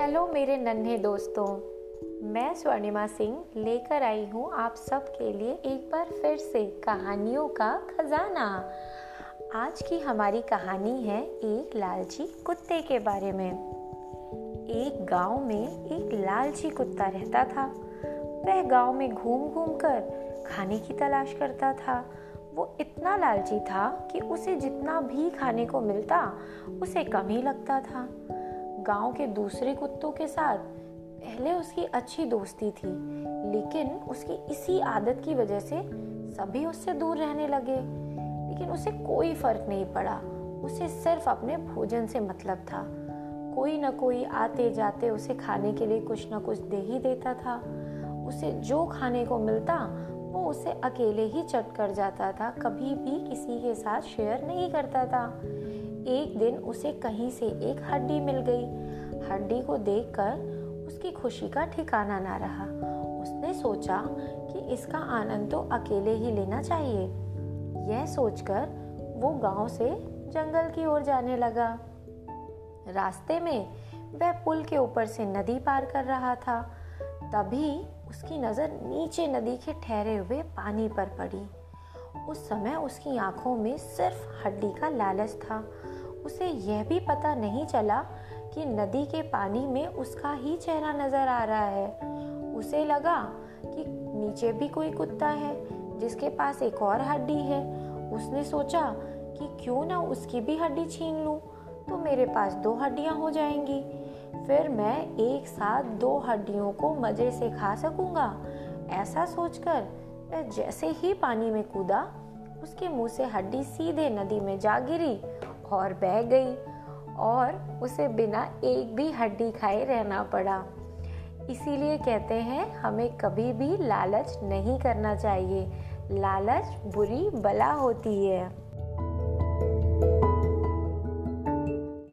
Hello मेरे नन्हे दोस्तों, मैं स्वर्णिमा सिंह लेकर आई हूँ आप सब के लिए एक बार फिर से कहानियों का खजाना। आज की हमारी कहानी है एक लालची कुत्ते के बारे में। एक गाँव में एक लालची कुत्ता रहता था। वह गाँव में घूम घूम कर खाने की तलाश करता था। वो इतना लालची था कि उसे जितना भी खाने को मिलता, उसे कम ही लगता था। गाँव के दूसरे कुत्तों के साथ, पहले उसकी अच्छी दोस्ती थी, लेकिन उसकी इसी आदत की वजह से सभी उससे दूर रहने लगे। लेकिन उसे कोई फ़र्क नहीं पड़ा। उसे सिर्फ़ अपने भोजन से मतलब था। कोई ना कोई आते जाते उसे खाने के लिए कुछ ना कुछ दे ही देता था। उसे जो खाने को मिलता, वो उसे अकेले ही चट कर जाता था। कभी भी किसी के साथ शेयर नहीं करता था। एक दिन उसे कहीं से एक हड्डी मिल गई। हड्डी को देखकर उसकी खुशी का ठिकाना ना रहा। उसने सोचा कि इसका आनंद तो अकेले ही लेना चाहिए। यह सोचकर वो गाँव से जंगल की ओर जाने लगा। रास्ते में वह पुल के ऊपर से नदी पार कर रहा था। तभी उसकी नज़र नीचे नदी के ठहरे हुए पानी पर पड़ी। उस समय उसकी आँखों में सिर्फ़ हड्डी का लालच था। उसे यह भी पता नहीं चला कि नदी के पानी में उसका ही चेहरा नज़र आ रहा है। उसे लगा कि नीचे भी कोई कुत्ता है, जिसके पास एक और हड्डी है। उसने सोचा कि क्यों ना उसकी भी हड्डी छीन लूँ तो मेरे पास दो हड्डियाँ हो जाएँगी। फिर मैं एक साथ दो हड्डियों को मज़े से खा सकूँगा। ऐसा सोचकर वह जैसे ही पानी में कूदा, उसके मुँह से हड्डी सीधे नदी में जा गिरी और बह गई। और उसे बिना एक भी हड्डी खाए रहना पड़ा। इसीलिए कहते हैं, हमें कभी भी लालच नहीं करना चाहिए। लालच बुरी बला होती है।